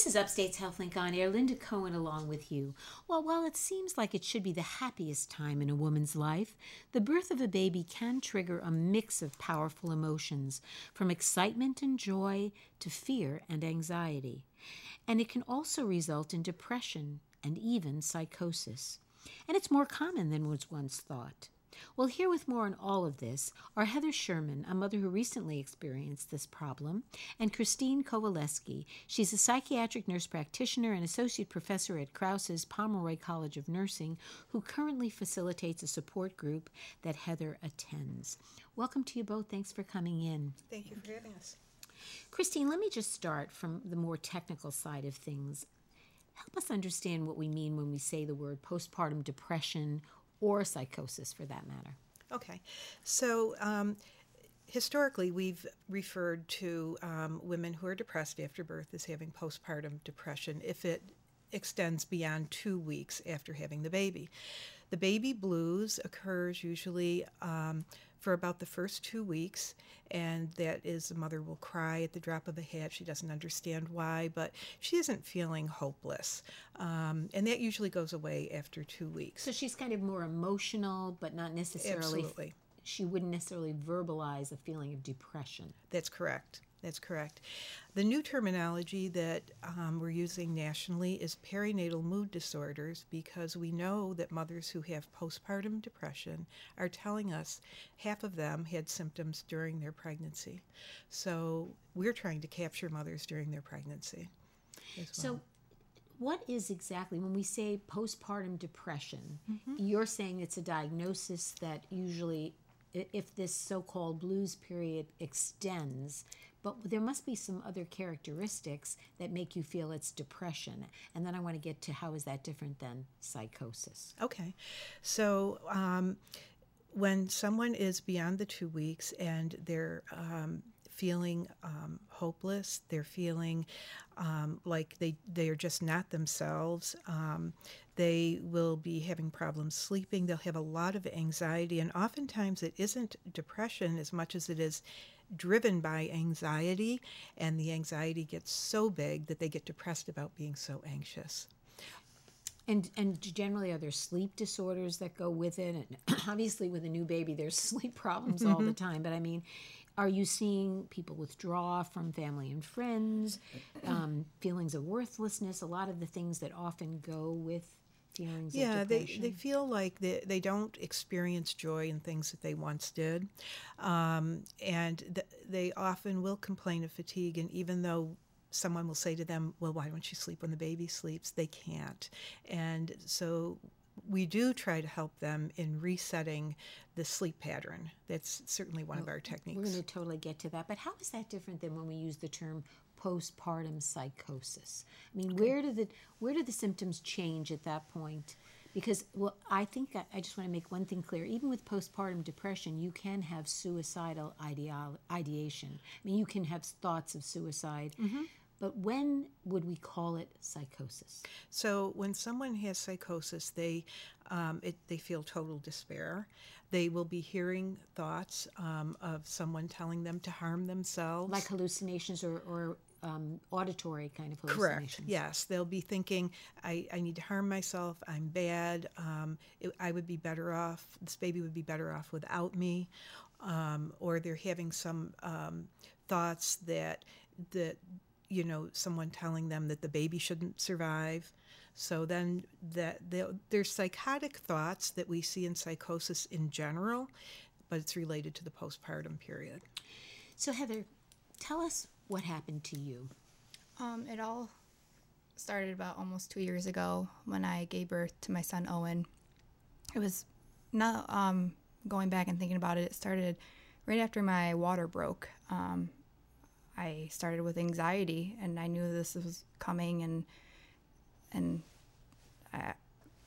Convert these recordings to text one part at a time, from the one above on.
This is Upstate's HealthLink on air. Linda Cohen along with you. Well, while it seems like it should be the happiest time in a woman's life, the birth of a baby can trigger a mix of powerful emotions, from excitement and joy to fear and anxiety. And it can also result in depression and even psychosis. And it's more common than was once thought. Well, here with more on all of this are Heather Sherman, a mother who recently experienced this problem, and Christine Kowaleski. She's a psychiatric nurse practitioner and associate professor at Crouse's Pomeroy College of Nursing, who currently facilitates a support group that Heather attends. Welcome to you both. Thanks for coming in. Thank you for having us. Christine, let me just start from the more technical side of things. Help us understand what we mean when we say the word postpartum depression or psychosis for that matter. Okay. So, um, historically, we've referred to um, women who are depressed after birth as having postpartum depression if it extends beyond two weeks after having the baby. The baby blues occurs usually um, for about the first two weeks, and that is the mother will cry at the drop of a hat. She doesn't understand why, but she isn't feeling hopeless. Um, and that usually goes away after two weeks. So she's kind of more emotional, but not necessarily. Absolutely. She wouldn't necessarily verbalize a feeling of depression. That's correct. That's correct. The new terminology that um, we're using nationally is perinatal mood disorders because we know that mothers who have postpartum depression are telling us half of them had symptoms during their pregnancy. So we're trying to capture mothers during their pregnancy. Well. So, what is exactly when we say postpartum depression? Mm-hmm. You're saying it's a diagnosis that usually if this so-called blues period extends but there must be some other characteristics that make you feel it's depression. And then I want to get to how is that different than psychosis. Okay. So, um, when someone is beyond the two weeks and they're um, feeling um, hopeless, they're feeling um, like they, they are just not themselves, um, they will be having problems sleeping, they'll have a lot of anxiety, and oftentimes it isn't depression as much as it is driven by anxiety, and the anxiety gets so big that they get depressed about being so anxious. And and generally, are there sleep disorders that go with it? And obviously, with a new baby, there's sleep problems all the mm-hmm. time. But I mean, are you seeing people withdraw from family and friends, um, feelings of worthlessness? A lot of the things that often go with feelings yeah they, they feel like they, they don't experience joy in things that they once did um, and th- they often will complain of fatigue and even though someone will say to them well why don't you sleep when the baby sleeps they can't and so we do try to help them in resetting the sleep pattern. That's certainly one well, of our techniques. We're going to totally get to that. But how is that different than when we use the term postpartum psychosis. I mean, okay. where do the where do the symptoms change at that point? Because well, I think I, I just want to make one thing clear. Even with postpartum depression, you can have suicidal ideation. I mean, you can have thoughts of suicide. Mm-hmm. But when would we call it psychosis? So when someone has psychosis, they um, it, they feel total despair. They will be hearing thoughts um, of someone telling them to harm themselves, like hallucinations or, or um, auditory kind of hallucinations. Correct. Yes, they'll be thinking, "I, I need to harm myself. I'm bad. Um, it, I would be better off. This baby would be better off without me." Um, or they're having some um, thoughts that that you know someone telling them that the baby shouldn't survive. So then that there's psychotic thoughts that we see in psychosis in general, but it's related to the postpartum period. So Heather, tell us what happened to you? Um, it all started about almost two years ago when I gave birth to my son Owen. It was not um, going back and thinking about it. It started right after my water broke. Um, I started with anxiety, and I knew this was coming, and and I,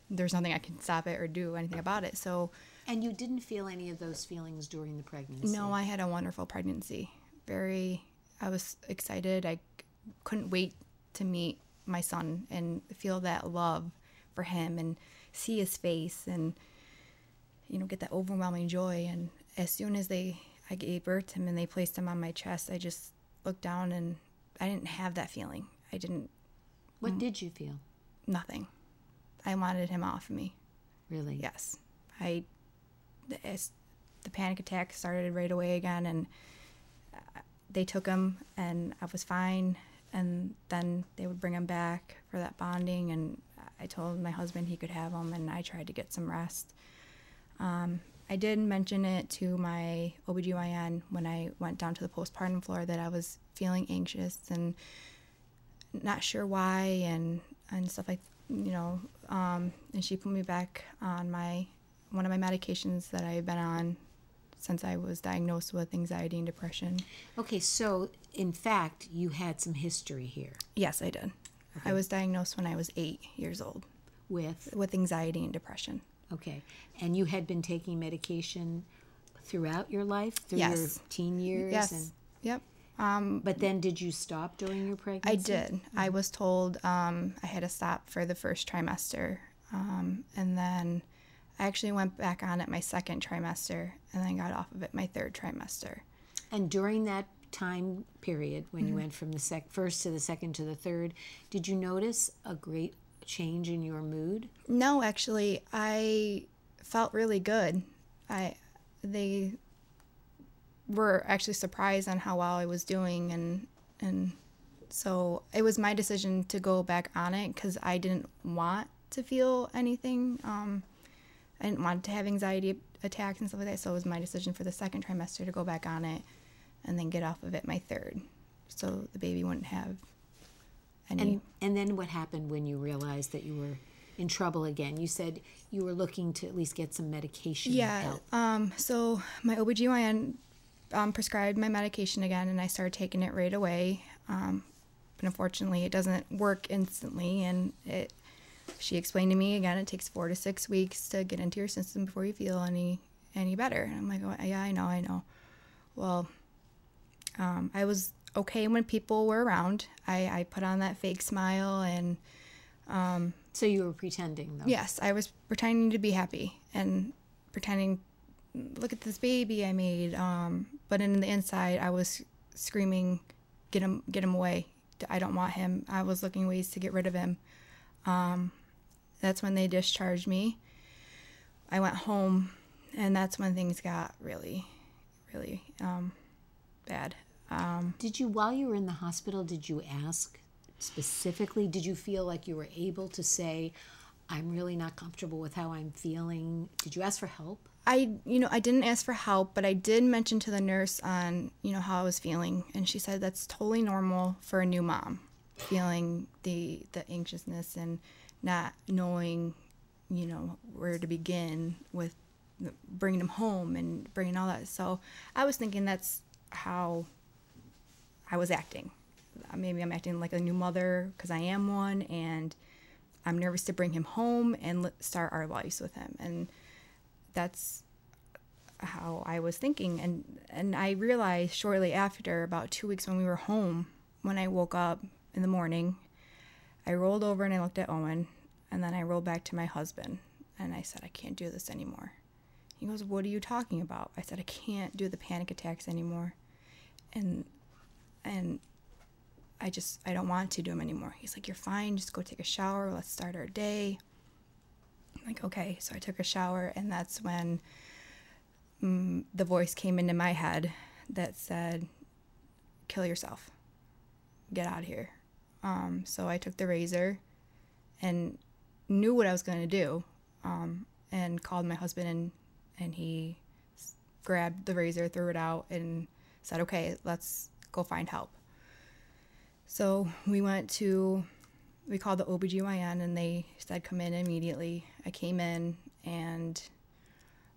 there's nothing I can stop it or do anything about it. So. And you didn't feel any of those feelings during the pregnancy? No, I had a wonderful pregnancy. Very I was excited. I couldn't wait to meet my son and feel that love for him and see his face and you know get that overwhelming joy and as soon as they I gave birth to him and they placed him on my chest I just looked down and I didn't have that feeling I didn't What mm. did you feel? nothing. I wanted him off of me. Really? Yes, I. The, as the panic attack started right away again, and they took him, and I was fine. And then they would bring him back for that bonding, and I told my husband he could have him, and I tried to get some rest. Um, I did mention it to my OBGYN when I went down to the postpartum floor that I was feeling anxious and not sure why and and stuff like you know um, and she put me back on my one of my medications that I've been on since I was diagnosed with anxiety and depression. Okay, so in fact, you had some history here Yes, I did. I was diagnosed when I was eight years old with, with anxiety and depression. okay, and you had been taking medication throughout your life, through your teen years? Yes. And, Yep. Um, but then did you stop during your pregnancy? I did. I was told um, I had to stop for the first trimester. Um, and then I actually went back on it my second trimester and then got off of it my third trimester. And during that time period, when Mm-hmm. you went from the sec- first to the second to the third, did you notice a great change in your mood? No, actually, I felt really good. I they were actually surprised on how well I was doing, and and so it was my decision to go back on it because I didn't want to feel anything. Um, I didn't want to have anxiety attacks and stuff like that. So it was my decision for the second trimester to go back on it, and then get off of it my third, so the baby wouldn't have any. And and then what happened when you realized that you were in trouble again? You said you were looking to at least get some medication Yeah. help. Um, so my OBGYN um, prescribed my medication again, and I started taking it right away. Um, but unfortunately, it doesn't work instantly, and it. She explained to me again, it takes four to six weeks to get into your system before you feel any any better. And I'm like, oh, yeah, I know, I know. Well, um, I was okay when people were around. I, I put on that fake smile and So you were pretending though. Yes, I was pretending to be happy and pretending, look at this baby I made. Um, but in the inside, I was screaming, "Get him! Get him away! I don't want him!" I was looking ways to get rid of him. Um, that's when they discharged me. I went home, and that's when things got really, really um, bad. Um, Did you while you were in the hospital, did you ask specifically, did you feel like you were able to say, I'm really not comfortable with how I'm feeling? Did you ask for help? I, you know, I didn't ask for help, but I did mention to the nurse on, you know, how I was feeling, and she said that's totally normal for a new mom, feeling the the anxiousness and not knowing, you know, where to begin with bringing him home and bringing all that. So I was thinking that's how I was acting. Uh, maybe I'm acting like a new mother because I am one, and I'm nervous to bring him home and start our lives with him. And that's how I was thinking and and I realized shortly after about 2 weeks when we were home when I woke up in the morning I rolled over and I looked at Owen and then I rolled back to my husband and I said I can't do this anymore. He goes, "What are you talking about?" I said I can't do the panic attacks anymore. And and I just I don't want to do them anymore. He's like, "You're fine. Just go take a shower. Let's start our day." I'm like, okay. So I took a shower, and that's when mm, the voice came into my head that said, kill yourself. Get out of here. Um, so I took the razor and knew what I was going to do um, and called my husband, and, and he grabbed the razor, threw it out, and said, okay, let's go find help. So we went to we called the OBGYN and they said come in immediately. I came in and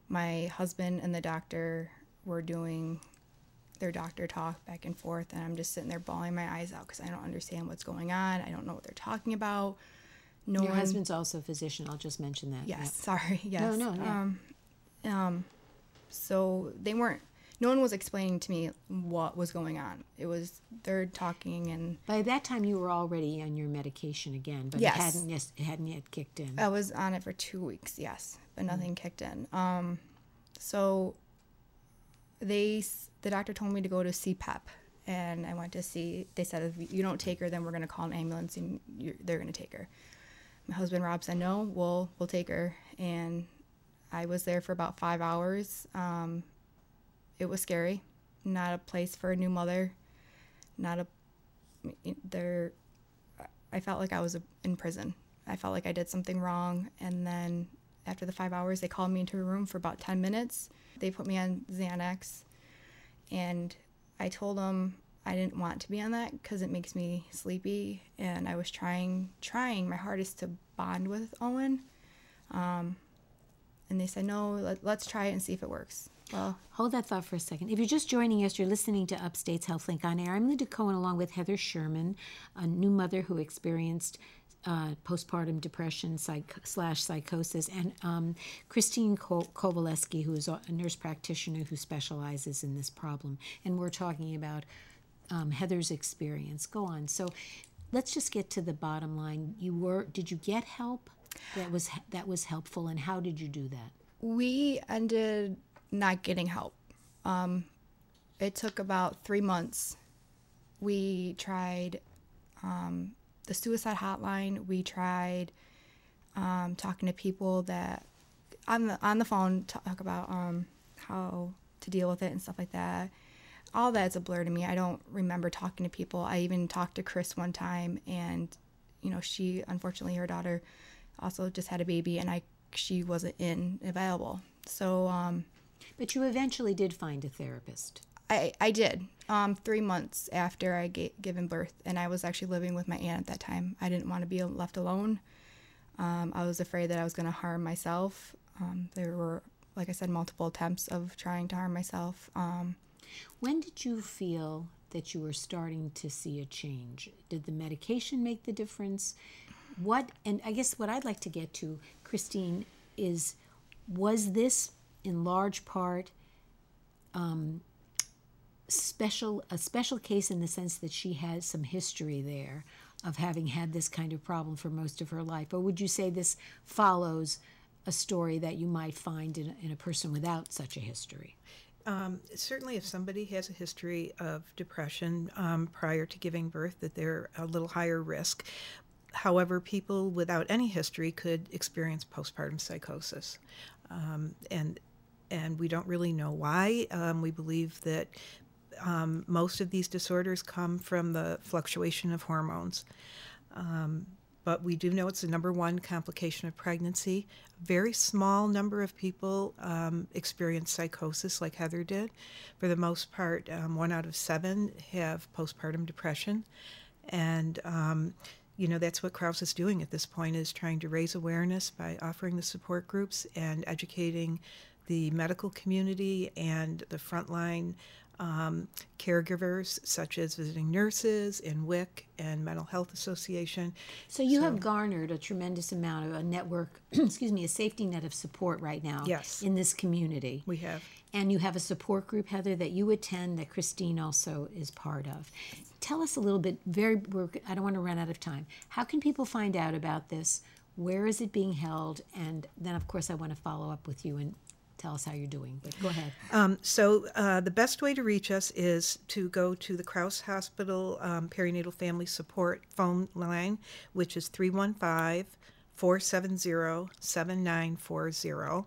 my husband and the doctor were doing their doctor talk back and forth and I'm just sitting there bawling my eyes out because I don't understand what's going on. I don't know what they're talking about. No Your one, husband's also a physician. I'll just mention that. Yes, Yeah. sorry. Yes. no, no yeah. Um, um, so they weren't. No one was explaining to me what was going on. It was they're talking and By that time, you were already on your medication again, but Yes. it hadn't it hadn't yet kicked in. I was on it for two weeks, yes, but nothing kicked in. Um, so they, the doctor told me to go to CPEP, and I went to see. They said if you don't take her, then we're gonna call an ambulance and they're gonna take her. My husband Rob said no, we'll we'll take her, and I was there for about five hours. Um, it was scary, not a place for a new mother, not a there. I felt like I was in prison. I felt like I did something wrong, and then after the five hours, they called me into a room for about ten minutes. They put me on Xanax, and I told them I didn't want to be on that because it makes me sleepy, and I was trying, trying my hardest to bond with Owen. Um, and they said, no, let, let's try it and see if it works. Well, hold that thought for a second. If you're just joining us, you're listening to Upstate's HealthLink on air. I'm Linda Cohen, along with Heather Sherman, a new mother who experienced uh, postpartum depression psych- slash psychosis, and um, Christine Ko- Kowaleski, who is a nurse practitioner who specializes in this problem. And we're talking about um, Heather's experience. Go on. So let's just get to the bottom line. You were did you get help that was that was helpful, and how did you do that? We ended not getting help. Um, it took about three months. We tried um, the suicide hotline. We tried um, talking to people that on the on the phone talk about um, how to deal with it and stuff like that. All that's a blur to me. I don't remember talking to people. I even talked to Chris one time, and you know, she unfortunately her daughter also just had a baby, and I she wasn't in available. So, um, but you eventually did find a therapist. I, I did um, three months after I gave given birth, and I was actually living with my aunt at that time. I didn't want to be left alone. Um, I was afraid that I was going to harm myself. Um, there were, like I said, multiple attempts of trying to harm myself. Um, when did you feel that you were starting to see a change? Did the medication make the difference? What, and I guess what I'd like to get to, Christine, is was this in large part um, special a special case in the sense that she has some history there of having had this kind of problem for most of her life. Or would you say this follows a story that you might find in, in a person without such a history? Um, certainly if somebody has a history of depression um, prior to giving birth that they're a little higher risk. However people without any history could experience postpartum psychosis. Um, and and we don't really know why. Um, we believe that um, most of these disorders come from the fluctuation of hormones. Um, but we do know it's the number one complication of pregnancy. A very small number of people um, experience psychosis, like Heather did. For the most part, um, one out of seven have postpartum depression. And um, you know that's what Crouse is doing at this point is trying to raise awareness by offering the support groups and educating the medical community and the frontline um, caregivers, such as visiting nurses in WIC and Mental Health Association. So you so, have garnered a tremendous amount of a network, excuse me, a safety net of support right now. Yes. in this community, we have, and you have a support group, Heather, that you attend that Christine also is part of. Tell us a little bit. Very, I don't want to run out of time. How can people find out about this? Where is it being held? And then, of course, I want to follow up with you and tell us how you're doing. But go ahead. Um, so uh, the best way to reach us is to go to the Crouse Hospital um, Perinatal Family Support phone line, which is 315 470 7940.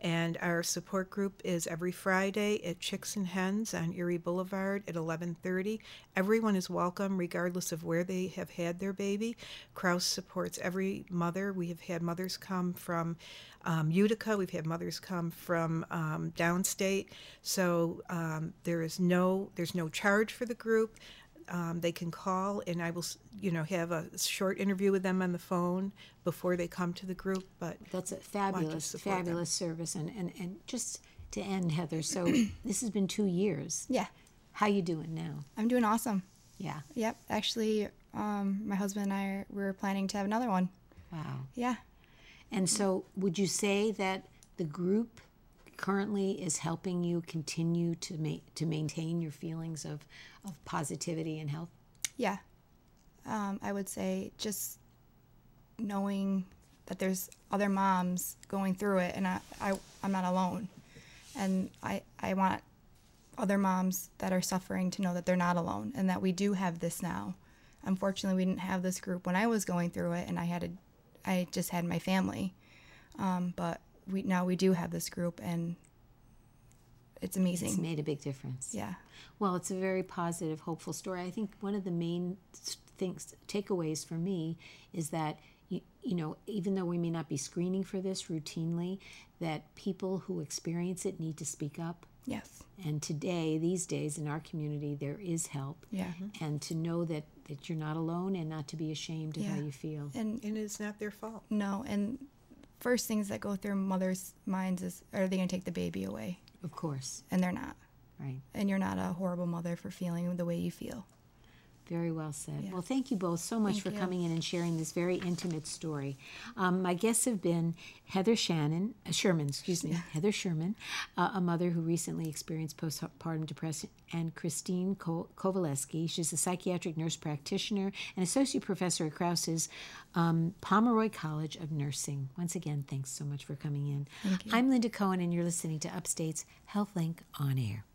And our support group is every Friday at Chicks and Hens on Erie Boulevard at 11:30. Everyone is welcome, regardless of where they have had their baby. Crouse supports every mother. We have had mothers come from um, Utica. We've had mothers come from um, downstate. So um, there is no there's no charge for the group um, they can call and I will, you know, have a short interview with them on the phone before they come to the group. But that's a fabulous, fabulous them. service. And, and, and just to end, Heather, so this has been two years. Yeah. How you doing now? I'm doing awesome. Yeah. Yep. Actually, um, my husband and I are, we're planning to have another one. Wow. Yeah. And so, would you say that the group currently is helping you continue to ma- to maintain your feelings of, of positivity and health? Yeah. Um, I would say just knowing that there's other moms going through it and I, I, I'm not alone. And I, I want other moms that are suffering to know that they're not alone and that we do have this now. Unfortunately, we didn't have this group when I was going through it, and I had a, I just had my family. Um, but we now we do have this group, and it's amazing. It's made a big difference. yeah, Well, it's a very positive, hopeful story. I think one of the main things, takeaways for me, is that you, you know, even though we may not be screening for this routinely, that people who experience it need to speak up. yes, And today, these days in our community, there is help. yeah, And to know that, that you're not alone and not to be ashamed of how you feel. and And it's not their fault. no, and first things that go through mothers' minds is, are they going to take the baby away? Of course, And they're not. right. And you're not a horrible mother for feeling the way you feel. Very well said. Yeah. Well, thank you both so much Thank for you. coming in and sharing this very intimate story. Um, my guests have been Heather Shannon, uh, Sherman, excuse me, Heather Sherman, uh, a mother who recently experienced postpartum depression, and Christine Ko- Kowaleski. She's a psychiatric nurse practitioner and associate professor at Crouse's um, Pomeroy College of Nursing. Once again, thanks so much for coming in. I'm Linda Cohen, and you're listening to Upstate's HealthLink on Air.